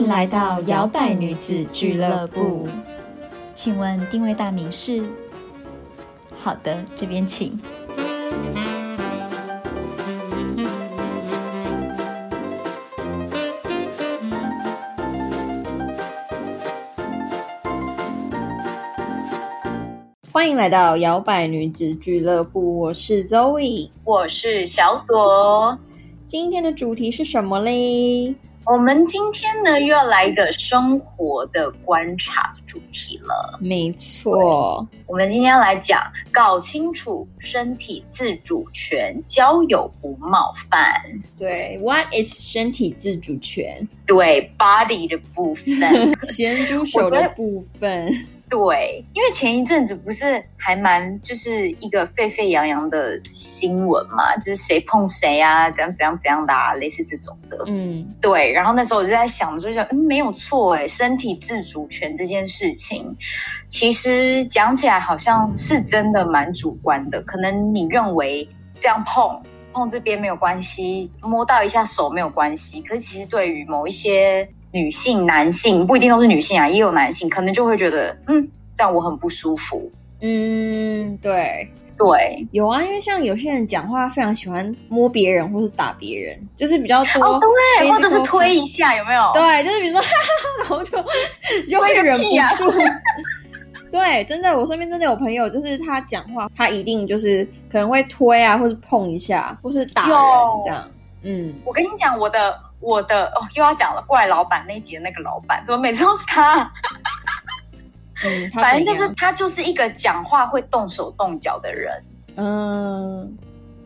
迎来到摇摆女子俱乐部。请问定位大名是？好的，这边请。欢迎来到摇摆女子俱乐部，我是 Zoe，我是小朵。今天的主题是什么嘞？我们今天呢又要来一个生活的观察的主题了。没错，我们今天来讲搞清楚身体自主权，交友不冒犯。对，What is 身体自主权？对，body 的部分，咸猪手的部分。对，因为前一阵子不是还蛮就是一个沸沸扬扬的新闻嘛，就是谁碰谁啊，怎样怎样怎样的，啊，类似这种的。嗯，对。然后那时候我就在想，就想，嗯，没有错哎，身体自主权这件事情，其实讲起来好像是真的蛮主观的。可能你认为这样碰碰这边没有关系，摸到一下手没有关系，可是其实对于某一些。女性、男性不一定都是女性啊，也有男性，可能就会觉得，嗯，这样我很不舒服。嗯，对对，有啊，因为像有些人讲话非常喜欢摸别人或是打别人，就是比较多。哦，对，或者是推一下，有没有？对，就是比如说，哈 哈然后就就会忍不住。对，真的，我身边真的有朋友，就是他讲话，他一定就是可能会推啊，或是碰一下，或是打人这样。嗯，我跟你讲，我的。我的哦，又要讲了怪老板那集的那个老板，怎么每次都是他？嗯，反正就是他就是一个讲话会动手动脚的人，嗯。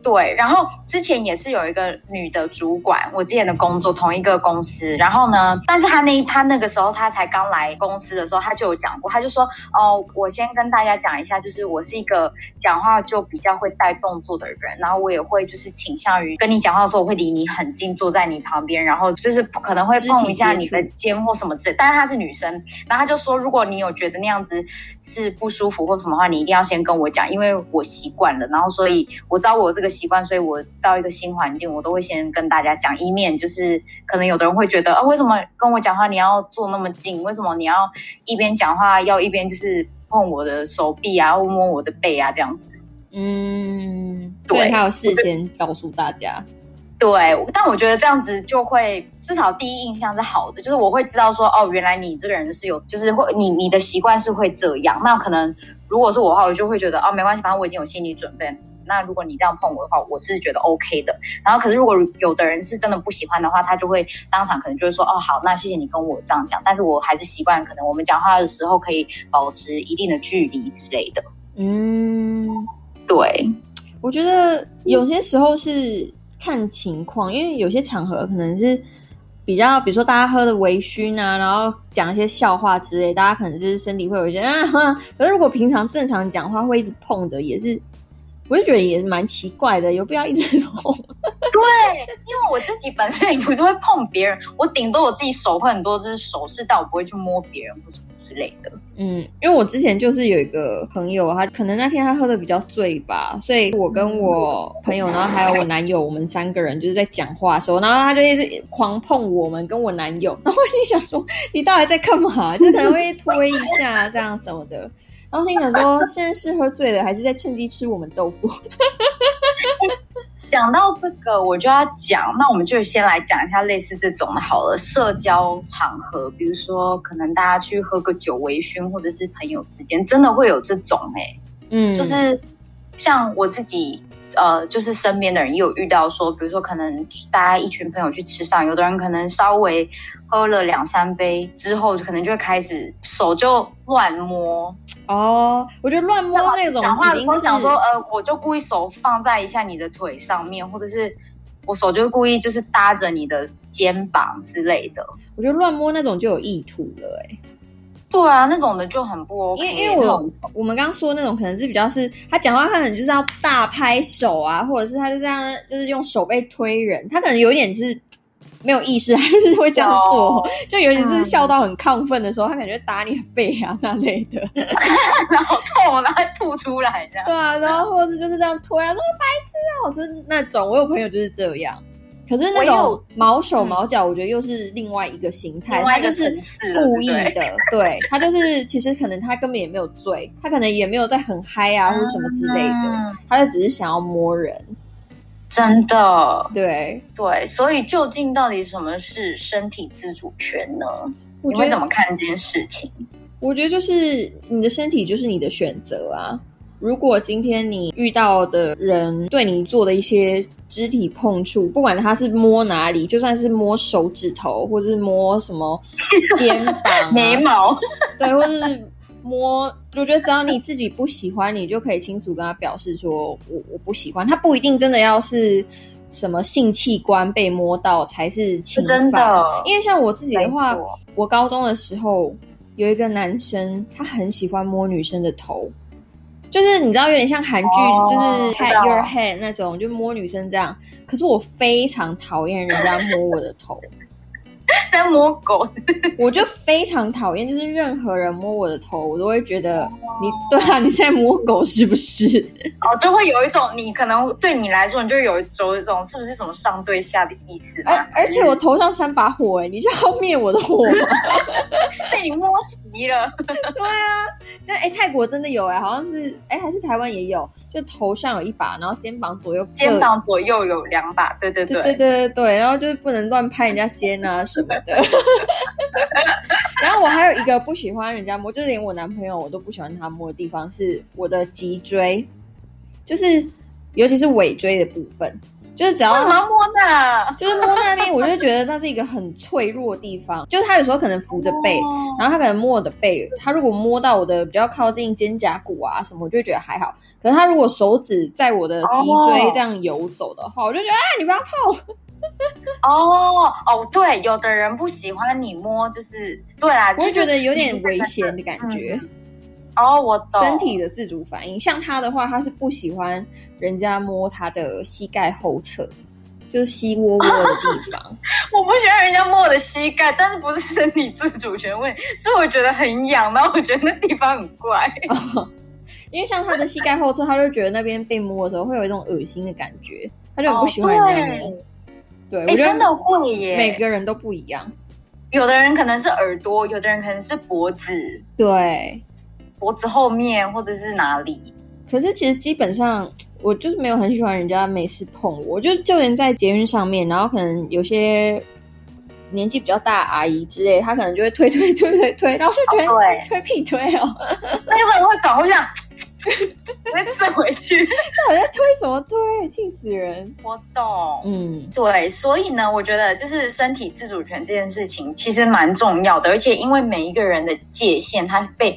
对，然后之前也是有一个女的主管，我之前的工作同一个公司，然后呢，但是她那她那个时候她才刚来公司的时候，她就有讲过，她就说哦，我先跟大家讲一下，就是我是一个讲话就比较会带动作的人，然后我也会就是倾向于跟你讲话的时候，我会离你很近，坐在你旁边，然后就是可能会碰一下你的肩或什么之，但是她是女生，然后她就说，如果你有觉得那样子是不舒服或什么话，你一定要先跟我讲，因为我习惯了，然后所以我知道我这个。习惯，所以我到一个新环境，我都会先跟大家讲，一面就是可能有的人会觉得啊，为什么跟我讲话你要坐那么近？为什么你要一边讲话要一边就是碰我的手臂啊，或摸我的背啊，这样子？嗯，对，他要事先告诉大家。对，但我觉得这样子就会至少第一印象是好的，就是我会知道说，哦，原来你这个人是有，就是会你你的习惯是会这样。那可能如果是我的话，我就会觉得哦，没关系，反正我已经有心理准备。那如果你这样碰我的话，我是觉得 OK 的。然后，可是如果有的人是真的不喜欢的话，他就会当场可能就会说：“哦，好，那谢谢你跟我这样讲。”但是我还是习惯，可能我们讲话的时候可以保持一定的距离之类的。嗯，对，我觉得有些时候是看情况，因为有些场合可能是比较，比如说大家喝的微醺啊，然后讲一些笑话之类，大家可能就是身体会有一些啊。可是如果平常正常讲话会一直碰的，也是。我就觉得也蛮奇怪的，有必要一直碰？对，因为我自己本身也不是会碰别人，我顶多我自己手会很多就是手势，但我不会去摸别人或什么之类的。嗯，因为我之前就是有一个朋友，他可能那天他喝的比较醉吧，所以我跟我朋友，然后还有我男友，我们三个人就是在讲话的时候，然后他就一直狂碰我们跟我男友，然后我心想说，你到底在干嘛？就可能会推一下这样什么的。然后心想说，现在是喝醉了，还是在趁机吃我们豆腐？讲到这个，我就要讲，那我们就先来讲一下类似这种的好了。社交场合，比如说可能大家去喝个酒微醺，或者是朋友之间，真的会有这种哎，嗯，就是像我自己，呃，就是身边的人也有遇到说，比如说可能大家一群朋友去吃饭，有的人可能稍微。喝了两三杯之后，就可能就会开始手就乱摸哦。我觉得乱摸那种，讲话我想说，呃，我就故意手放在一下你的腿上面，或者是我手就故意就是搭着你的肩膀之类的。我觉得乱摸那种就有意图了，哎。对啊，那种的就很不 OK。因为因为我我们刚刚说那种可能是比较是他讲话，他可能就是要大拍手啊，或者是他就这样就是用手背推人，他可能有点是。没有意识还是会这样做，就尤其是笑到很亢奋的时候，他感觉打你的背啊那类的，然后痛，然后吐出这样。对啊，然后或者是就是这样推啊，那么白痴啊，就是那种。我有朋友就是这样，可是那种毛手毛脚，我觉得又是另外一个形态，他就是故意的，对他就是其实可能他根本也没有醉，他可能也没有在很嗨啊或者什么之类的，他就只是想要摸人，真的，对对，所以究竟到底什么是身体自主权呢？你会怎么看这件事情？我觉得就是你的身体就是你的选择啊。如果今天你遇到的人对你做的一些肢体碰触，不管他是摸哪里，就算是摸手指头，或者是摸什么肩膀、眉毛，对，或者是摸，我觉得只要你自己不喜欢，你就可以清楚跟他表示说，我我不喜欢。他不一定真的要是什么性器官被摸到才是侵犯，因为像我自己的话，我高中的时候有一个男生，他很喜欢摸女生的头。就是你知道，有点像韩剧，就是 pat your head 那种，就摸女生这样。可是我非常讨厌人家摸我的头。在摸狗，我就非常讨厌，就是任何人摸我的头，我都会觉得你对啊，你在摸狗是不是？哦，就会有一种你可能对你来说，你就有一种一种是不是什么上对下的意思？而而且我头上三把火，哎，你就要灭我的火，被你摸熄了。对啊，但哎，泰国真的有哎，好像是哎，还是台湾也有。就头上有一把，然后肩膀左右肩膀左右有两把，对对对对对对然后就是不能乱拍人家肩啊什么的。然后我还有一个不喜欢人家摸，就是连我男朋友我都不喜欢他摸的地方是我的脊椎，就是尤其是尾椎的部分。就是只要摸那，就是摸那边，我就觉得那是一个很脆弱的地方。就是他有时候可能扶着背，然后他可能摸我的背，他如果摸到我的比较靠近肩胛骨啊什么，我就觉得还好。可是他如果手指在我的脊椎这样游走的话，我就觉得啊，你不要碰。哦哦，对，有的人不喜欢你摸，就是对啊，就觉得有点危险的感觉。哦，我懂身体的自主反应。像他的话，他是不喜欢人家摸他的膝盖后侧，就是膝窝窝的地方。我不喜欢人家摸我的膝盖，但是不是身体自主权问题，是我觉得很痒，然后我觉得那地方很怪。因为像他的膝盖后侧，他就觉得那边被摸的时候会有一种恶心的感觉，他就很不喜欢人家摸。对，我觉得真的会耶，每个人都不一样。有的人可能是耳朵，有的人可能是脖子。对。脖子后面或者是哪里？可是其实基本上，我就是没有很喜欢人家没事碰我。就就连在捷运上面，然后可能有些年纪比较大阿姨之类，她可能就会推推推推推，然后就觉得推屁推哦，那有可能会转过去，再再回去，到底在推什么推？气死人！我懂，嗯，对，所以呢，我觉得就是身体自主权这件事情其实蛮重要的，而且因为每一个人的界限，他被。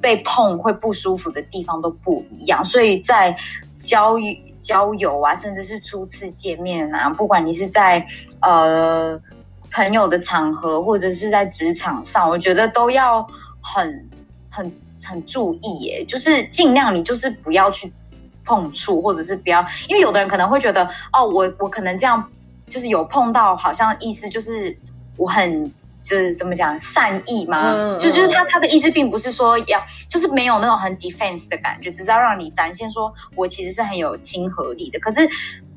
被碰会不舒服的地方都不一样，所以在交交友啊，甚至是初次见面啊，不管你是在呃朋友的场合，或者是在职场上，我觉得都要很很很注意耶，就是尽量你就是不要去碰触，或者是不要，因为有的人可能会觉得哦，我我可能这样就是有碰到，好像意思就是我很。就是怎么讲善意吗？就就是他他的意思并不是说要，就是没有那种很 defense 的感觉，只是要让你展现说我其实是很有亲和力的。可是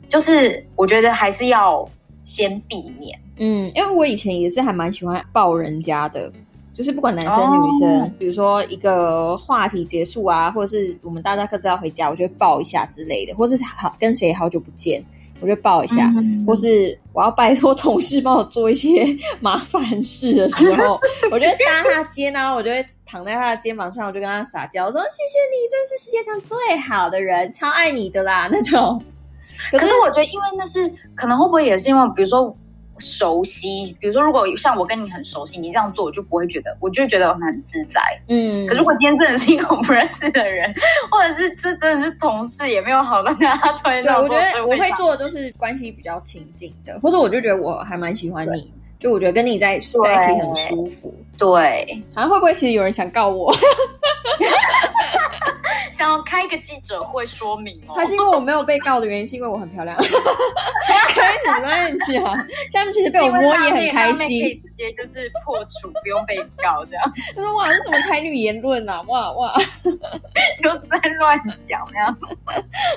就是我觉得还是要先避免。嗯，因为我以前也是还蛮喜欢抱人家的，就是不管男生女生，比如说一个话题结束啊，或者是我们大家各自要回家，我就会抱一下之类的，或是好跟谁好久不见。我就抱一下，或是我要拜托同事帮我做一些麻烦事的时候，我就搭他肩啊，我就会躺在他的肩膀上，我就跟他撒娇，我说：“谢谢你，真是世界上最好的人，超爱你的啦。”那种。可是我觉得，因为那是可能会不会也是因为，比如说。熟悉，比如说，如果像我跟你很熟悉，你这样做我就不会觉得，我就觉得很自在。嗯，可如果今天真的是一个我不认识的人，或者是这真的是同事，也没有好跟大家推。对，我觉得我会做的都是关系比较亲近的，或者我就觉得我还蛮喜欢你，就我觉得跟你在在一起很舒服。对，好像会不会其实有人想告我？想要开一个记者会说明哦，还是因为我没有被告的原因，是因为我很漂亮。开始乱讲，下面其实被我摸也很开心，可以直接就是破除，不用被告这样。他说：“哇，这什么开绿言论啊？哇哇，又在乱讲那样。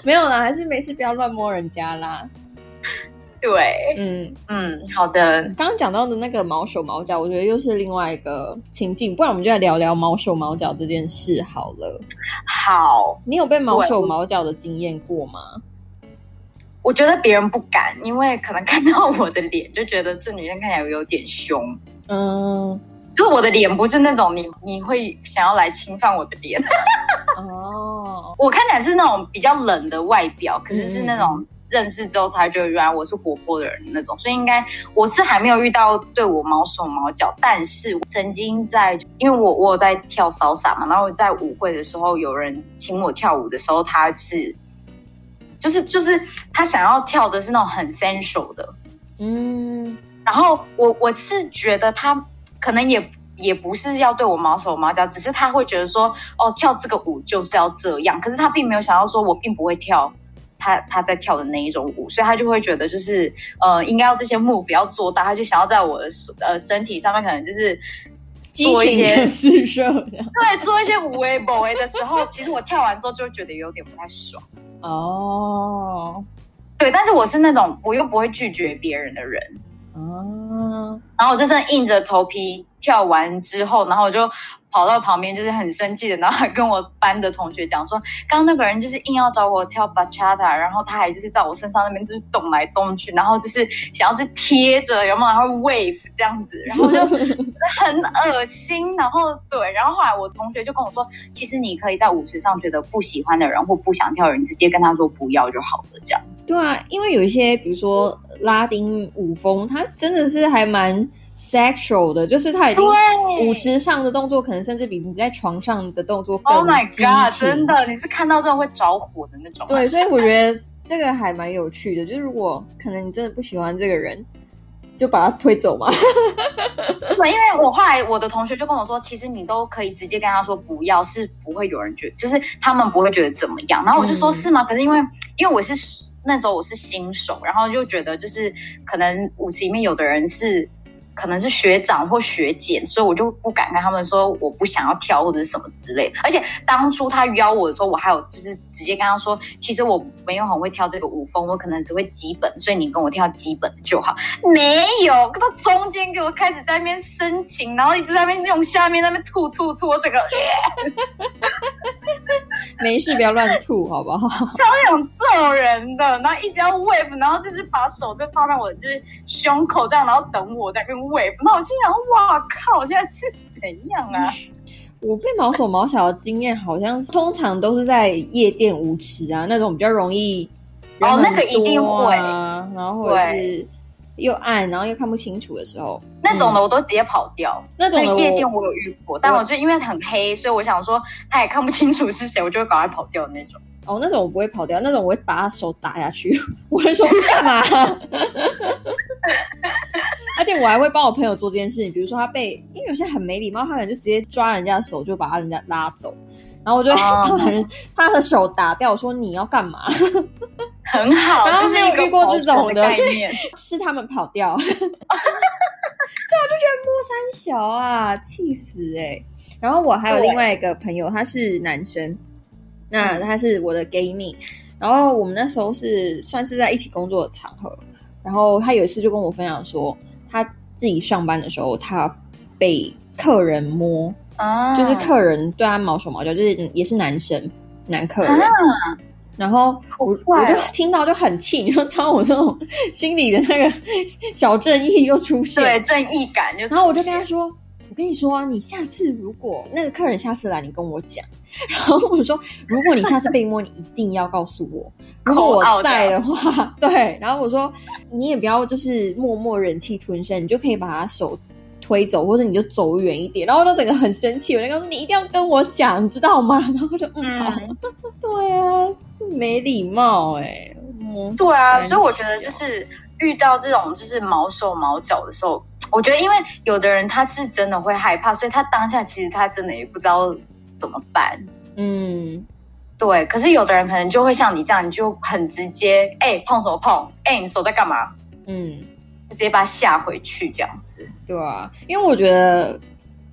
没有啦，还是没事，不要乱摸人家啦。对，嗯嗯，好的。刚刚讲到的那个毛手毛脚，我觉得又是另外一个情境。不然我们就来聊聊毛手毛脚这件事好了。好，你有被毛手毛脚的经验过吗？我觉得别人不敢，因为可能看到我的脸就觉得这女生看起来有点凶。嗯，就我的脸不是那种你你会想要来侵犯我的脸。哦，我看起来是那种比较冷的外表，可是是那种认识之后才觉得原来我是活泼的人那种，所以应该我是还没有遇到对我毛手毛脚。但是曾经在，因为我我有在跳骚洒嘛，然后在舞会的时候有人请我跳舞的时候，他是。就是就是他想要跳的是那种很 sensual 的，嗯，然后我我是觉得他可能也也不是要对我毛手毛脚，只是他会觉得说，哦，跳这个舞就是要这样，可是他并没有想到说我并不会跳他他在跳的那一种舞，所以他就会觉得就是呃，应该要这些 move 要做到，他就想要在我的呃身体上面可能就是做一些试射，对，做一些无为不为的时候，其实我跳完之后就觉得有点不太爽。哦，对，但是我是那种我又不会拒绝别人的人，哦，然后我就真的硬着头皮跳完之后，然后我就。跑到旁边就是很生气的，然后还跟我班的同学讲说，刚刚那个人就是硬要找我跳 bachata，然后他还就是在我身上那边就是动来动去，然后就是想要去贴着，有没有？然后 wave 这样子，然后就 很恶心。然后对，然后后来我同学就跟我说，其实你可以在舞池上觉得不喜欢的人或不想跳的人，直接跟他说不要就好了，这样。对啊，因为有一些比如说拉丁舞风，它真的是还蛮。sexual 的，就是他已经舞池上的动作，可能甚至比你在床上的动作更 Oh my god！真的，你是看到这种会着火的那种。对，所以我觉得这个还蛮有趣的。就是如果可能你真的不喜欢这个人，就把他推走嘛。对，因为我后来我的同学就跟我说，其实你都可以直接跟他说不要，是不会有人觉得，就是他们不会觉得怎么样。然后我就说是吗？可是因为因为我是那时候我是新手，然后就觉得就是可能舞池里面有的人是。可能是学长或学姐，所以我就不敢跟他们说我不想要跳或者是什么之类。而且当初他邀我的时候，我还有就是直接跟他说，其实我没有很会跳这个舞风，我可能只会基本，所以你跟我跳基本就好。没有，到中间给我开始在那边深情，然后一直在那边用下面那边吐吐吐，这个 没事，不要乱吐，好不好？超想揍人的，然后一直要 wave，然后就是把手就放在我的就是胸口这样，然后等我在边。那我心想，哇靠！现在是怎样啊？我被毛手毛脚的经验，好像是通常都是在夜店舞池啊，那种比较容易哦，那个一定会啊，然后或者是又暗，然后又看不清楚的时候，那种的我都直接跑掉。那种夜店我有遇过，但我就因为很黑，所以我想说他也看不清楚是谁，我就会赶快跑掉那种。哦，那种我不会跑掉，那种我会把他手打下去。我会说干嘛？而且我还会帮我朋友做这件事情，比如说他被，因为有些很没礼貌，他可能就直接抓人家的手，就把他人家拉走，然后我就把人他的手打掉，我说你要干嘛？很好，就是遇过这种的概念，是他们跑掉，对，我就觉得摸三小啊，气死哎！然后我还有另外一个朋友，他是男生，那他是我的 gay 蜜，然后我们那时候是算是在一起工作的场合，然后他有一次就跟我分享说。他自己上班的时候，他被客人摸，啊。就是客人对他毛手毛脚，就是也是男生男客人，然后我我就听到就很气，你说超我这种心里的那个小正义又出现，对正义感就，然后我就跟他说。我跟你说啊，你下次如果那个客人下次来，你跟我讲。然后我说，如果你下次被摸，你一定要告诉我。如果我在的话，对。然后我说，你也不要就是默默忍气吞声，你就可以把他手推走，或者你就走远一点。然后他整个很生气，我就说你一定要跟我讲，你知道吗？然后就嗯好。对啊，没礼貌哎。嗯对啊，所以我觉得就是遇到这种就是毛手毛脚的时候。我觉得，因为有的人他是真的会害怕，所以他当下其实他真的也不知道怎么办。嗯，对。可是有的人可能就会像你这样，你就很直接，哎，碰什么碰？哎，你手在干嘛？嗯，就直接把他吓回去这样子。对啊，因为我觉得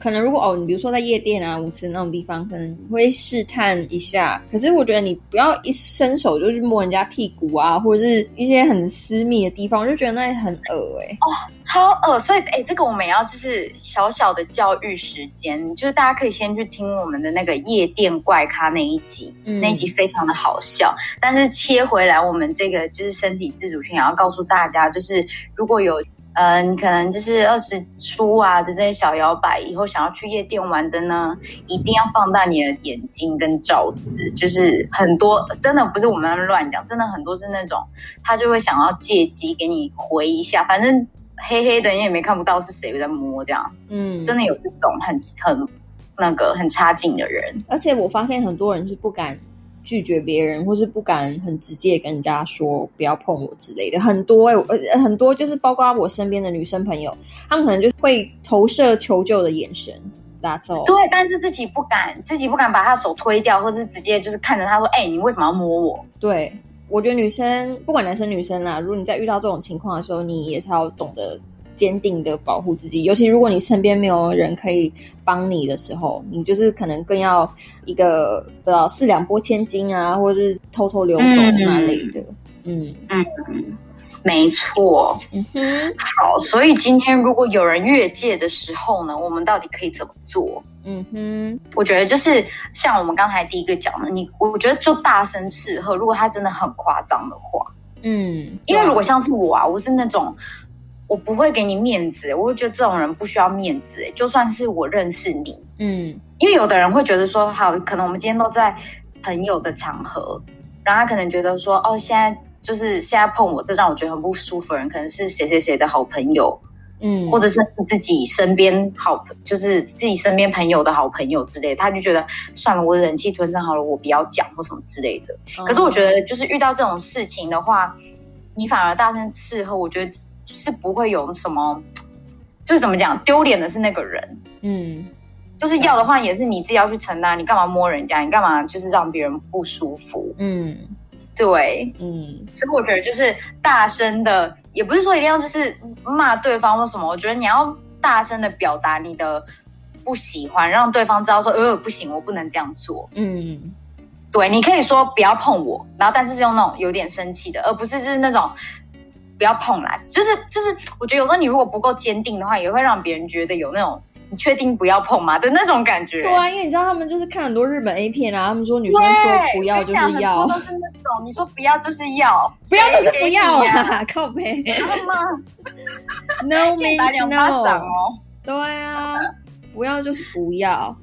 可能如果哦，你比如说在夜店啊、舞池那种地方，可能会试探一下。可是我觉得你不要一伸手就去摸人家屁股啊，或者是一些很私密的地方，我就觉得那很恶哎。哦，超恶！所以哎，这个我们也要就是小小的教育时间，就是大家可以先去听我们的那个夜店怪咖那一集，那一集非常的好笑。但是切回来，我们这个就是身体自主权，也要告诉大家，就是如果有。呃，你可能就是二十出啊的这些小摇摆，以后想要去夜店玩的呢，一定要放大你的眼睛跟罩子，就是很多真的不是我们乱讲，真的很多是那种他就会想要借机给你回一下，反正黑黑的你也没看不到是谁在摸这样，嗯，真的有这种很很那个很差劲的人，而且我发现很多人是不敢。拒绝别人，或是不敢很直接跟人家说不要碰我之类的，很多哎，呃，很多就是包括我身边的女生朋友，她们可能就会投射求救的眼神，打走。对，但是自己不敢，自己不敢把她手推掉，或是直接就是看着她说：“哎，你为什么要摸我？”对，我觉得女生不管男生女生啦，如果你在遇到这种情况的时候，你也是要懂得。坚定的保护自己，尤其如果你身边没有人可以帮你的时候，你就是可能更要一个不知道四两拨千斤啊，或者是偷偷溜走那类的。嗯嗯，没错。嗯哼，好，所以今天如果有人越界的时候呢，我们到底可以怎么做？嗯哼，我觉得就是像我们刚才第一个讲的，你我觉得就大声斥喝，如果他真的很夸张的话，嗯，因为如果像是我啊，我是那种。我不会给你面子，我会觉得这种人不需要面子。就算是我认识你，嗯，因为有的人会觉得说，好，可能我们今天都在朋友的场合，然后他可能觉得说，哦，现在就是现在碰我，这让我觉得很不舒服。人可能是谁谁谁的好朋友，嗯，或者是自己身边好，就是自己身边朋友的好朋友之类，他就觉得算了，我忍气吞声好了，我不要讲或什么之类的。可是我觉得，就是遇到这种事情的话，你反而大声斥喝，我觉得。是不会有什么，就是怎么讲，丢脸的是那个人，嗯，就是要的话也是你自己要去承担，你干嘛摸人家，你干嘛就是让别人不舒服，嗯，对，嗯，所以我觉得就是大声的，也不是说一定要就是骂对方或什么，我觉得你要大声的表达你的不喜欢，让对方知道说，呃，不行，我不能这样做，嗯，对，你可以说不要碰我，然后但是是用那种有点生气的，而不是就是那种。不要碰啦，就是就是，我觉得有时候你如果不够坚定的话，也会让别人觉得有那种你确定不要碰吗的那种感觉。对啊，因为你知道他们就是看很多日本 A 片啊，他们说女生说不要就是要，都是那种你说不要就是要，不要就是不要啊，靠背。No means no。对啊，不要就是不要。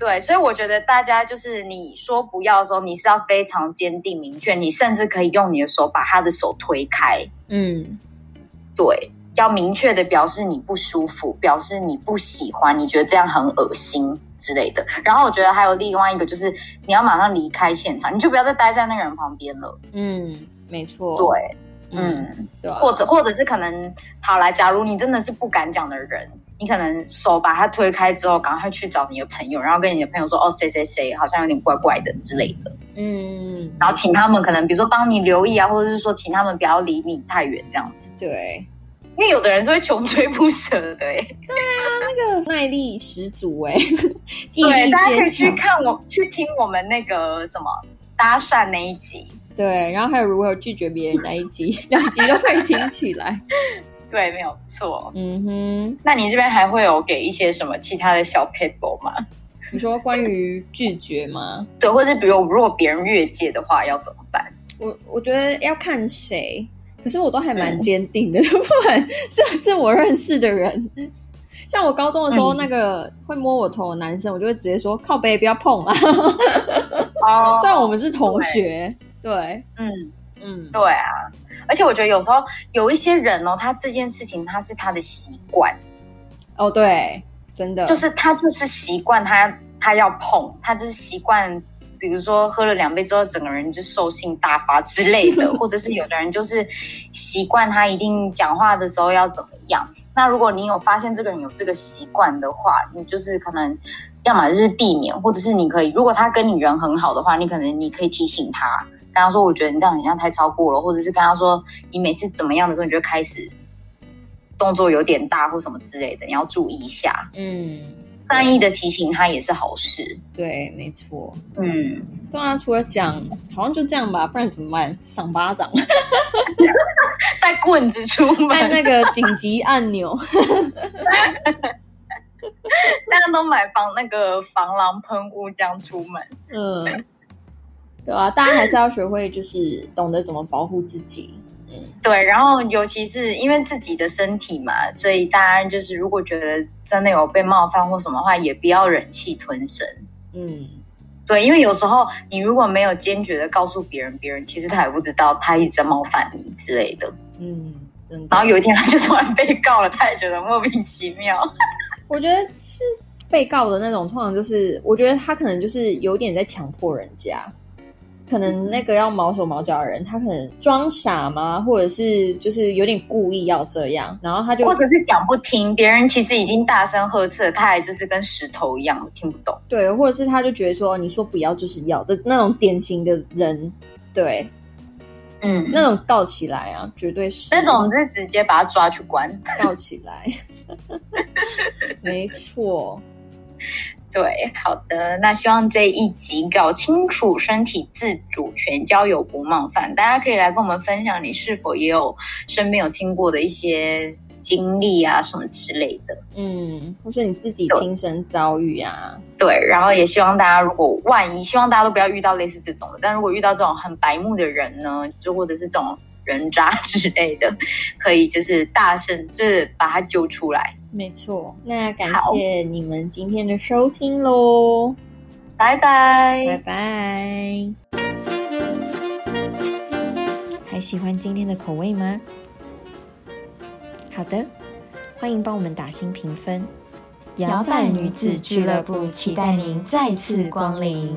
对，所以我觉得大家就是你说不要的时候，你是要非常坚定明确，你甚至可以用你的手把他的手推开。嗯，对，要明确的表示你不舒服，表示你不喜欢，你觉得这样很恶心之类的。然后我觉得还有另外一个就是，你要马上离开现场，你就不要再待在那个人旁边了。嗯，没错。对，嗯，对。或者或者是可能，好来，假如你真的是不敢讲的人。你可能手把他推开之后，赶快去找你的朋友，然后跟你的朋友说：“哦，谁谁谁好像有点怪怪的之类的。”嗯，然后请他们可能比如说帮你留意啊，或者是说请他们不要离你太远这样子。对，因为有的人是会穷追不舍的。对啊，那个耐力十足哎。对，大家可以去看我去听我们那个什么搭讪那一集。对，然后还有如何拒绝别人那一集，两集都可以听起来。对，没有错。嗯哼，那你这边还会有给一些什么其他的小 paper 吗？你说关于拒绝吗？对，或者比如如果别人越界的话要怎么办？我我觉得要看谁，可是我都还蛮坚定的，不管是不是我认识的人。像我高中的时候，那个会摸我头的男生，我就会直接说靠背不要碰啊。哦，虽然我们是同学，对，嗯嗯，对啊。而且我觉得有时候有一些人哦，他这件事情他是他的习惯，哦，对，真的，就是他就是习惯他他要碰，他就是习惯，比如说喝了两杯之后，整个人就兽性大发之类的，或者是有的人就是习惯他一定讲话的时候要怎么样。那如果你有发现这个人有这个习惯的话，你就是可能要么就是避免，或者是你可以，如果他跟你人很好的话，你可能你可以提醒他。跟他说，我觉得你这样很像太超过了，或者是跟他说，你每次怎么样的时候，你就开始动作有点大或什么之类的，你要注意一下。嗯，善意的提醒他也是好事。对，没错。嗯，对啊，除了讲，好像就这样吧，不然怎么办？赏巴掌，带棍子出门，按那个紧急按钮。大家都买防那个防狼喷雾这样出门。嗯，对啊，大家还是要学会，就是懂得怎么保护自己。嗯对，然后尤其是因为自己的身体嘛，所以大家就是如果觉得真的有被冒犯或什么话，也不要忍气吞声。嗯，对，因为有时候你如果没有坚决的告诉别人，别人其实他也不知道他一直在冒犯你之类的。嗯，然后有一天他就突然被告了，他也觉得莫名其妙。我觉得是被告的那种，通常就是我觉得他可能就是有点在强迫人家。可能那个要毛手毛脚的人，他可能装傻吗？或者是就是有点故意要这样，然后他就或者是讲不听，别人其实已经大声呵斥，他还就是跟石头一样听不懂。对，或者是他就觉得说你说不要就是要的那种典型的人，对，嗯，那种告起来啊，绝对是那种是直接把他抓去关，告起来，没错。对，好的，那希望这一集搞清楚身体自主权，交友不冒犯。大家可以来跟我们分享，你是否也有身边有听过的一些经历啊，什么之类的，嗯，或是你自己亲身遭遇啊。对，然后也希望大家，如果万一，希望大家都不要遇到类似这种的。但如果遇到这种很白目的人呢，就或者是这种人渣之类的，可以就是大声，就是把他揪出来。没错，那感谢你们今天的收听喽，拜拜，拜拜。还喜欢今天的口味吗？好的，欢迎帮我们打新评分。摇摆女子俱乐部期待您再次光临。